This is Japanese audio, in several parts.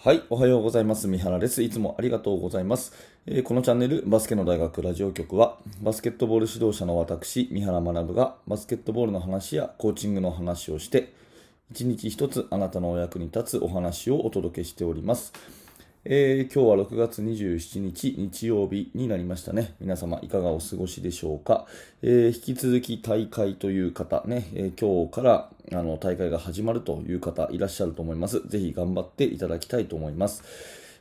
はい、おはようございます。三原です。いつもありがとうございます。えー、このチャンネル、バスケの大学ラジオ局は、バスケットボール指導者の私、三原学が、バスケットボールの話やコーチングの話をして、一日一つあなたのお役に立つお話をお届けしております。えー、今日は6月27日日曜日になりましたね。皆様いかがお過ごしでしょうか？えー、引き続き大会という方ね、えー、今日からあの大会が始まるという方いらっしゃると思います。ぜひ頑張っていただきたいと思います。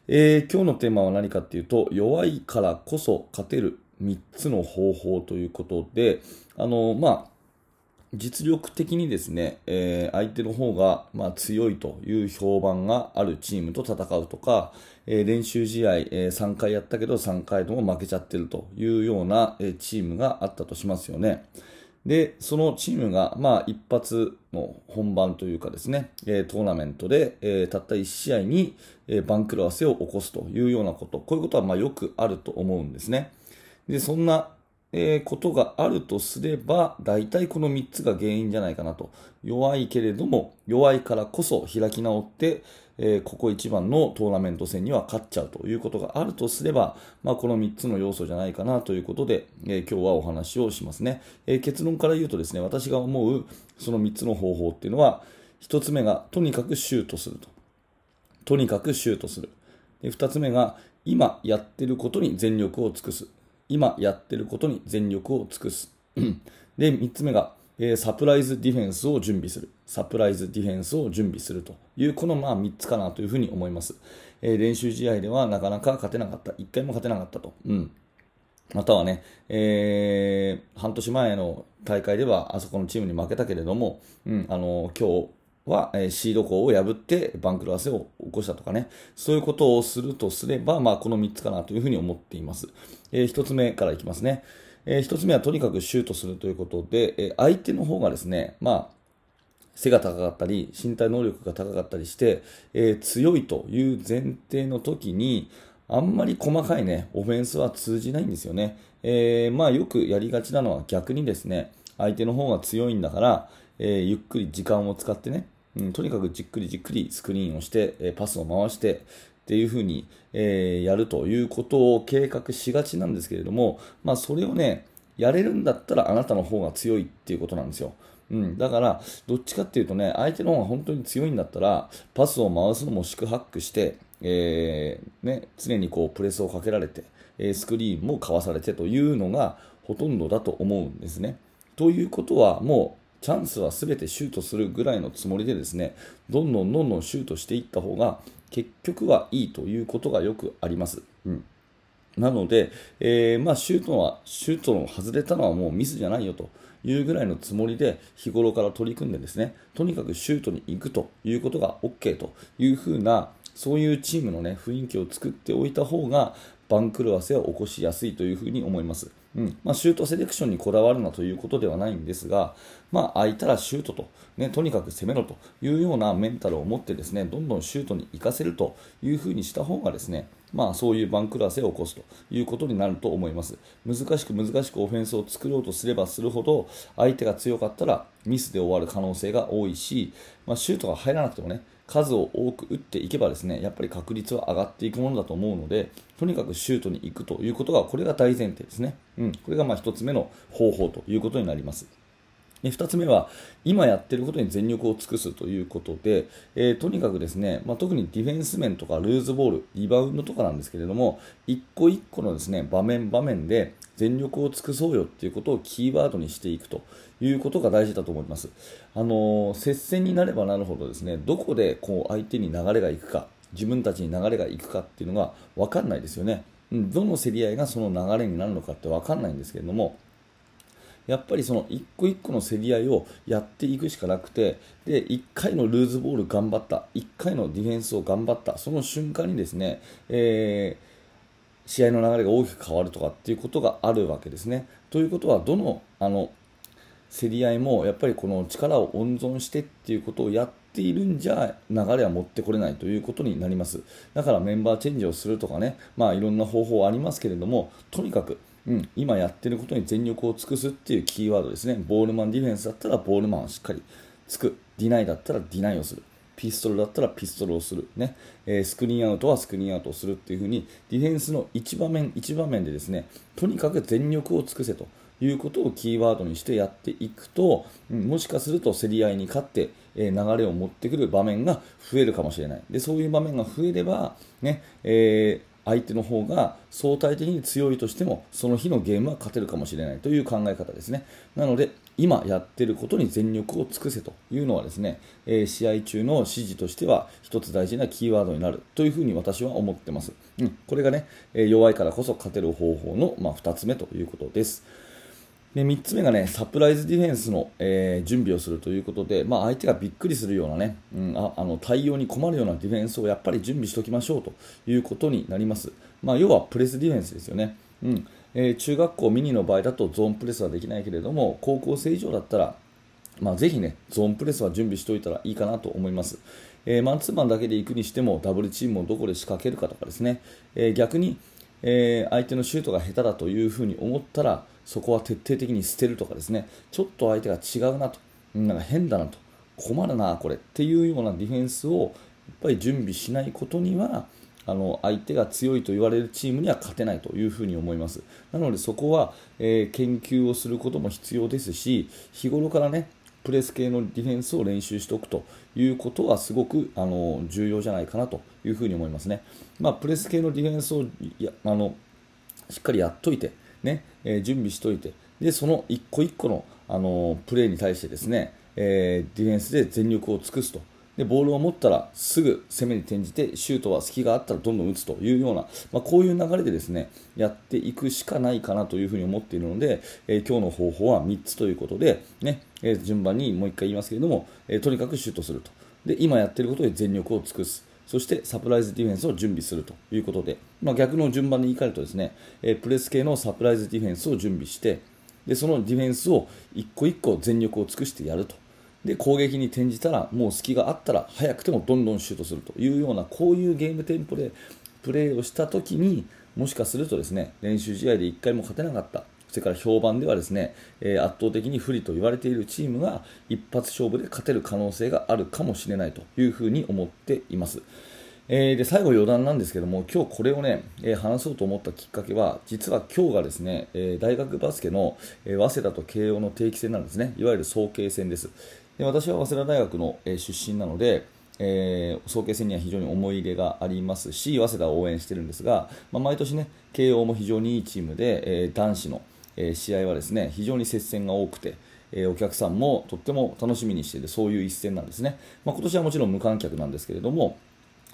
え今日のテーマは何かっていうと、弱いからこそ勝てる3つの方法ということで、あの、まあ、実力的にですね、えー、相手の方が、まあ、強いという評判があるチームと戦うとか、えー、練習試合、えー、3回やったけど3回とも負けちゃってるというような、チームがあったとしますよね。で、そのチームが、まあ、一発の本番というかですね、えトーナメントで、えたった1試合に、番狂わせを起こすというようなこと、こういうことはまよくあると思うんですね。で、そんなえー、ことがあるとすれば、大体この3つが原因じゃないかなと。弱いけれども、弱いからこそ開き直って、えー、ここ一番のトーナメント戦には勝っちゃうということがあるとすれば、まあ、この3つの要素じゃないかなということで、えー、今日はお話をしますね、え結論から言うとですね、私が思うその3つの方法っていうのは、1つ目がとにかくシュートすると。とにかくシュートする。で2つ目が今やってることに全力を尽くす。今やってることに全力を尽くす。で、3つ目が、えー、サプライズディフェンスを準備する。サプライズディフェンスを準備するという、このまあ3つかなというふうに思います。えー、練習試合ではなかなか勝てなかった。1回も勝てなかったと。うん。またはね、えー、半年前の大会ではあそこのチームに負けたけれども、うん、あの、今日は、えシード校を破って番狂わせを起こしたとかね、そういうことをするとすれば、まあ、この3つかなというふうに思っています。えー、1つ目からいきますね。えー、1つ目はとにかくシュートするということで、えー、相手の方がですね、まあ、背が高かったり、身体能力が高かったりして、えー、強いという前提の時に、あんまり細かいね、オフェンスは通じないんですよね。えー、まあよくやりがちなのは逆にですね、相手の方が強いんだから、えー、ゆっくり時間を使ってね、うん、とにかくじっくりじっくりスクリーンをして、えパスを回してっていうふうに、えー、やるということを計画しがちなんですけれども、まあ、それをね、やれるんだったらあなたの方が強いっていうことなんですよ。うん、だから、どっちかっていうとね、相手の方が本当に強いんだったら、パスを回すのも四苦八苦して、えー、ね、常にこうプレスをかけられて、えスクリーンもかわされてというのがほとんどだと思うんですね。ということは、もうチャンスは全てシュートするぐらいのつもりでですね、どんどんどんどんシュートしていった方が結局はいいということがよくあります。うんなので、えー、まあ、シュートは、シュートの外れたのはもうミスじゃないよというぐらいのつもりで日頃から取り組んでですね、とにかくシュートに行くということが OK というふうな、そういうチームのね、雰囲気を作っておいた方が、番狂わせを起こしやすいというふうに思います。うんまあ、シュートセレクションにこだわるなということではないんですが、まあ、空いたらシュートと、ね、とにかく攻めろというようなメンタルを持ってですねどんどんシュートに行かせるというふうにした方がですねまあ、そういう番狂わせを起こすということになると思います。難しく難しくオフェンスを作ろうとすればするほど相手が強かったらミスで終わる可能性が多いし、まあ、シュートが入らなくてもね数を多く打っていけばですねやっぱり確率は上がっていくものだと思うのでとにかくシュートに行くということがこれが大前提ですね、うん、これがまあ1つ目の方法ということになります。2つ目は、今やってることに全力を尽くすということで、えー、とにかくですね、まあ、特にディフェンス面とかルーズボール、リバウンドとかなんですけれども、一個一個のですね場面場面で全力を尽くそうよっていうことをキーワードにしていくということが大事だと思います。あのー、接戦になればなるほどですね、どこでこう相手に流れがいくか、自分たちに流れがいくかっていうのが分かんないですよね。どの競り合いがその流れになるのかって分かんないんですけれども、やっぱりその一個一個の競り合いをやっていくしかなくて、で、1回のルーズボール頑張った、1回のディフェンスを頑張った、その瞬間にですね、えー、試合の流れが大きく変わるとかっていうことがあるわけですね。ということは、どの、あの、競り合いもやっぱりこの力を温存してっていうことをやっているんじゃ流れは持ってこれないということになりますだからメンバーチェンジをするとかねまあいろんな方法ありますけれどもとにかくうん、今やってることに全力を尽くすっていうキーワードですね。ボールマンディフェンスだったらボールマンをしっかりつく。ディナイだったらディナイをする。ピストルだったらピストルをする、ねえー、スクリーンアウトはスクリーンアウトをするっていう風にディフェンスの一場面一場面でですねとにかく全力を尽くせということをキーワードにしてやっていくと、もしかすると競り合いに勝って、え流れを持ってくる場面が増えるかもしれない。でそういう場面が増えれば、ねえ相手の方が相対的に強いとしてもその日のゲームは勝てるかもしれないという考え方ですね。なので今やってることに全力を尽くせというのはですね、えー、試合中の指示としては一つ大事なキーワードになるというふうに私は思ってます、うん、これがね、えー、弱いからこそ勝てる方法の、まあ、2つ目ということです。で3つ目がねサプライズディフェンスの、えー、準備をするということで、まあ、相手がびっくりするようなね、うん、ああの対応に困るようなディフェンスをやっぱり準備しておきましょうということになります、まあ、要はプレスディフェンスですよね、うん。えー、中学校ミニの場合だとゾーンプレスはできないけれども高校生以上だったら、まあ、ぜひねゾーンプレスは準備しておいたらいいかなと思います、えー、マンツーマンだけで行くにしてもダブルチームをどこで仕掛けるかとかですね、え逆に、え相手のシュートが下手だというふうに思ったらそこは徹底的に捨てるとかですね。ちょっと相手が違うなと。なんか変だなと。困るなこれ。っていうようなディフェンスをやっぱり準備しないことにはあの相手が強いと言われるチームには勝てないというふうに思います。なのでそこは、えー、研究をすることも必要ですし日頃からねプレス系のディフェンスを練習しておくということはすごくあの重要じゃないかなというふうに思いますね、まあ、プレス系のディフェンスをやあのしっかりやっといてね、えー、準備しておいて、で、その一個一個の、あのー、プレーに対してですね、えー、ディフェンスで全力を尽くすと。で、ボールを持ったらすぐ攻めに転じて、シュートは隙があったらどんどん打つというような、まあ、こういう流れでですね、やっていくしかないかなというふうに思っているので、え今日の方法は3つということで、ね、え順番にもう1回言いますけれども、えとにかくシュートすると。で、今やっていることで全力を尽くす。そしてサプライズディフェンスを準備するということで、まあ、逆の順番で言い換えるとですね、えプレス系のサプライズディフェンスを準備してでそのディフェンスを一個一個全力を尽くしてやると。で攻撃に転じたらもう隙があったら早くてもどんどんシュートするというようなこういうゲームテンポでプレーをしたときにもしかするとですね練習試合で1回も勝てなかった。それから評判ではですね、えー、圧倒的に不利と言われているチームが一発勝負で勝てる可能性があるかもしれないというふうに思っています。えー、で最後余談なんですけども今日これをね、えー、話そうと思ったきっかけは実は今日がですね、えー、大学バスケの、え早稲田と慶応の定期戦なんですねいわゆる早慶戦ですで私は早稲田大学の、え出身なのでえー、早慶戦には非常に思い入れがありますし早稲田を応援してるんですが、まあ、毎年ね慶応も非常にいいチームで、えー、男子の、え、試合はですね非常に接戦が多くて、えお客さんもとっても楽しみにしているそういう一戦なんですね、まあ、今年はもちろん無観客なんですけれども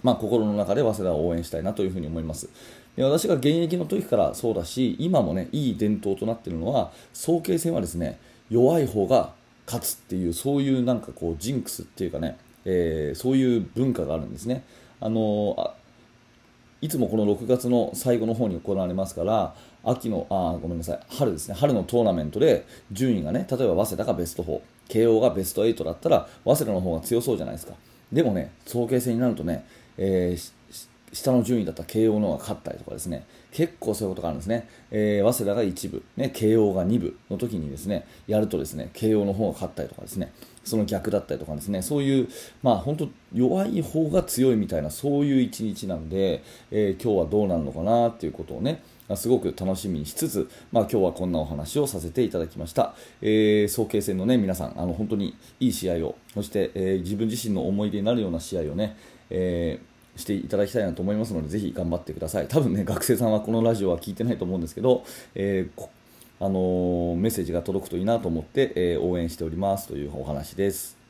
まあ、心の中で早稲田を応援したいなというふに思います。で私が現役の時からそうだし今もねいい伝統となっているのは早慶戦はですね弱い方が勝つっていうそういうなんかこうジンクスっていうかね、えー、そういう文化があるんですね。あのいつもこの6月の最後の方に行われますから秋のあごめんなさい。春ですね。春のトーナメントで順位がね例えば早稲田がベスト4慶応がベスト8だったら早稲田の方が強そうじゃないですか。でもね早慶戦になるとねえー、下の順位だった慶応の方が勝ったりとかですね。結構そういうことがあるんですね、えー、早稲田が1部、ね、慶応が2部の時にですねやるとですね慶応の方が勝ったりとかですね。その逆だったりとかですね。そういう、まあ、本当弱い方が強いみたいなそういう一日なんで、えー、今日はどうなるのかなっていうことをねすごく楽しみにしつつ、まあ、今日はこんなお話をさせていただきました、えー、早慶戦の、ね、皆さんあの本当にいい試合をそして、えー、自分自身の思い出になるような試合をね、えー、していただきたいなと思いますのでぜひ頑張ってください。多分ね学生さんはこのラジオは聞いてないと思うんですけど、えーあのー、メッセージが届くといいなと思って、え応援しておりますというお話です。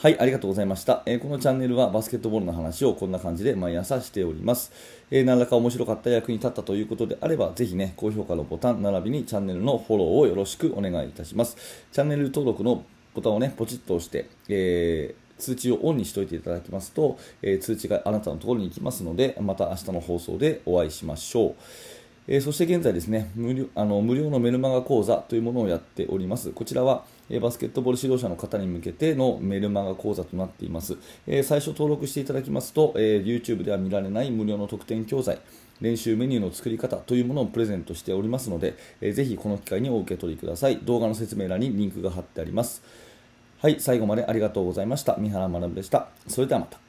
はい、ありがとうございました、えー、このチャンネルはバスケットボールの話をこんな感じで毎朝しております。えー、何らか面白かった役に立ったということであれば、ぜひね、高評価のボタン並びにチャンネルのフォローをよろしくお願いいたします。チャンネル登録のボタンをね、ポチッと押して、えー、通知をオンにしておいていただきますと、えー、通知があなたのところに行きますので、また明日の放送でお会いしましょう。え、そして現在ですね無料あの無料のメルマガ講座というものをやっております。こちらはバスケットボール指導者の方に向けてのメルマガ講座となっています。え最初登録していただきますと、え YouTube では見られない無料の特典教材、練習メニューの作り方というものをプレゼントしておりますので、えぜひこの機会にお受け取りください。動画の説明欄にリンクが貼ってあります。はい、最後までありがとうございました。三原学でした。それではまた。